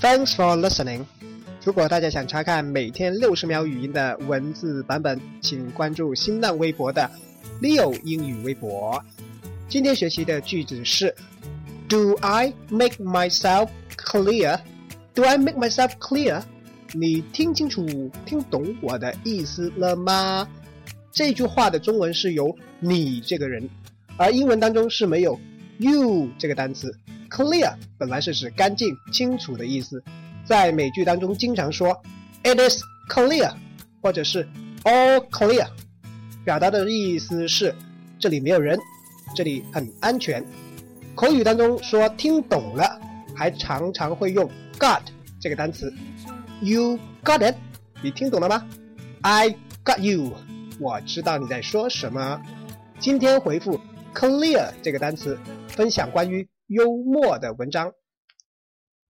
Thanks for listening。如果大家想查看每天六十秒语音的文字版本，请关注新浪微博的 Leo 英语微博。今天学习的句子是：Do I make myself clear? Do I make myself clear? 你听清楚、听懂我的意思了吗？这句话的中文是由你这个人，而英文当中是没有 you 这个单词。Clear 本来是指干净、清楚的意思，在美剧当中经常说 It is clear，或者是 All clear，表达的意思是这里没有人，这里很安全。口语当中说听懂了，还常常会用 got 这个单词。You got it？你听懂了吗？I got you。我知道你在说什么。今天回复 clear 这个单词，分享关于幽默的文章。